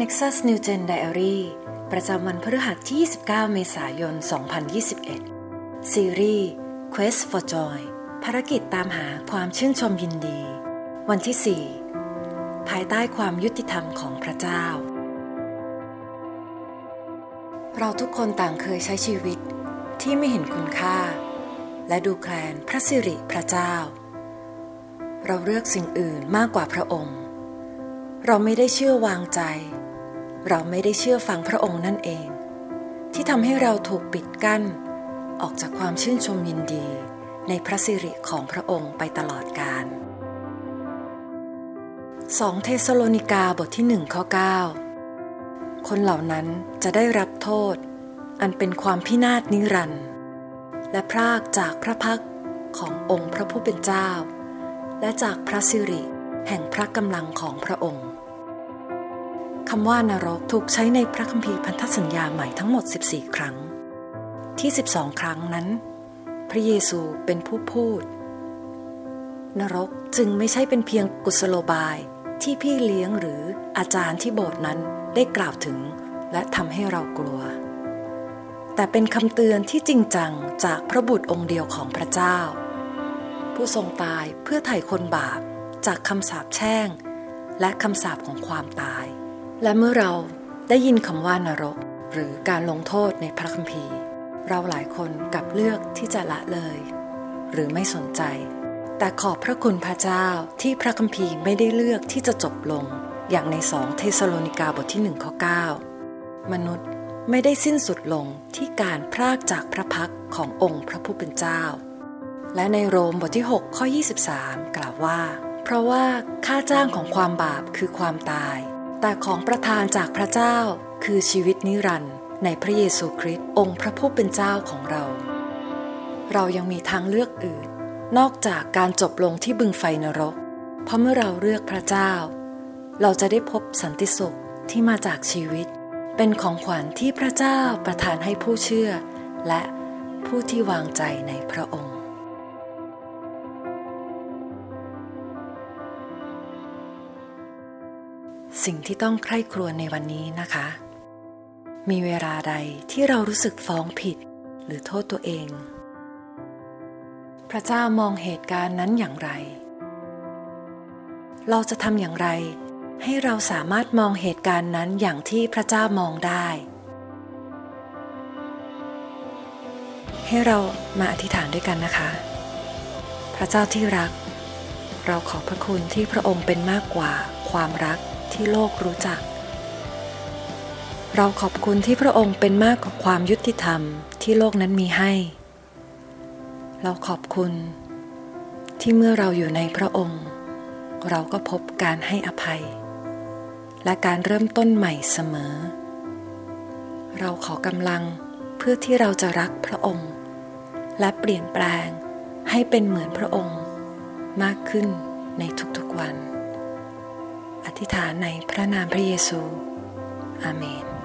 Nexus New Gen Diary ประจำวันพฤหัสที่ 29 เมษายน 2021 ซีรีส์ Quest for Joy ภารกิจตามหาความชื่นชมยินดี วันที่ 4 ภายใต้ความยุติธรรมของพระเจ้า เราทุกคนต่างเคยใช้ชีวิตที่ไม่เห็นคุณค่า และดูแคลนพระสิริพระเจ้า เราเลือกสิ่งอื่นมากกว่าพระองค์ เราไม่ได้เชื่อวางใจ เราไม่ได้เชื่อฟังพระองค์นั่นเอง ที่ทำให้เราถูกปิดกั้น ออกจากความชื่นชมยินดี ในพระสิริของพระองค์ไปตลอดกาล2เทสโลนิกาบทที่1ข้อ9 คนเหล่านั้นจะได้รับโทษ อันเป็นความพินาศนิรันดร์และพรากจากพระพักขององค์พระผู้เป็นเจ้า และจากพระสิริแห่งพระกำลังของพระองค์ คำว่านรกถูกใช้ในพระคัมภีร์พันธสัญญาใหม่ทั้งหมด 14 ครั้ง ที่ 12 ครั้งนั้น พระเยซูเป็นผู้พูด นรกจึงไม่ใช่เป็นเพียงกุศโลบายที่พี่เลี้ยงหรืออาจารย์ที่โบสถ์นั้นได้กล่าวถึงและทำให้เรากลัว แต่เป็นคำเตือนที่จริงจังจากพระบุตรองค์เดียวของพระเจ้า ผู้ทรงตายเพื่อไถ่คนบาปจากคำสาปแช่ง และคำสาปของความตาย และเมื่อเราได้ยินคำว่านรก หรือการลงโทษในพระคัมภีร์ เราหลายคนกลับเลือกที่จะละเลย หรือไม่สนใจ แต่ขอบพระคุณพระเจ้าที่พระคัมภีร์ไม่ได้เลือกที่จะจบลง อย่างในสองเธสะโลนิกาบทที่หนึ่งข้อ9มนุษย์ไม่ได้สิ้นสุดลงที่การพรากจากพระพักตร์ขององค์พระผู้เป็นเจ้า และในโรมบทที่ 6 ข้อ 23 กล่าวว่า เพราะว่าค่าจ้างของความบาปคือความตาย แต่ของประทานจากพระเจ้าคือชีวิตนิรันดร์ในพระเยซูคริสต์องค์พระผู้เป็นเจ้าของเรา เรายังมีทางเลือกอื่น นอกจากการจบลงที่บึงไฟนรก เพราะเมื่อเราเลือกพระเจ้า เราจะได้พบสันติสุขที่มาจากชีวิต เป็นของขวัญที่พระเจ้าประทานให้ผู้เชื่อ และผู้ที่วางใจในพระองค์ สิ่งที่ต้องใคร่ครวญในวันนี้นะคะ มีเวลาใดที่เรารู้สึกฟ้องผิดหรือโทษตัวเอง พระเจ้ามองเหตุการณ์นั้นอย่างไร เราจะทำอย่างไร ให้เราสามารถมองเหตุการณ์นั้นอย่างที่พระเจ้ามองได้ ให้เรามาอธิษฐานด้วยกันนะคะ พระเจ้าที่รัก เราขอบพระคุณที่พระองค์เป็นมากกว่าความรัก ที่โลกรู้จัก เราขอบคุณที่พระองค์เป็นมากกว่าความยุติธรรมที่โลกนั้นมีให้ เราขอบคุณ ที่เมื่อเราอยู่ในพระองค์ เราก็พบการให้อภัย และการเริ่มต้นใหม่เสมอ เราขอกำลังเพื่อที่เราจะรักพระองค์ และเปลี่ยนแปลงให้เป็นเหมือนพระองค์มากขึ้นในทุกๆวัน อธิษฐานในพระนามพระเยซู อาเมน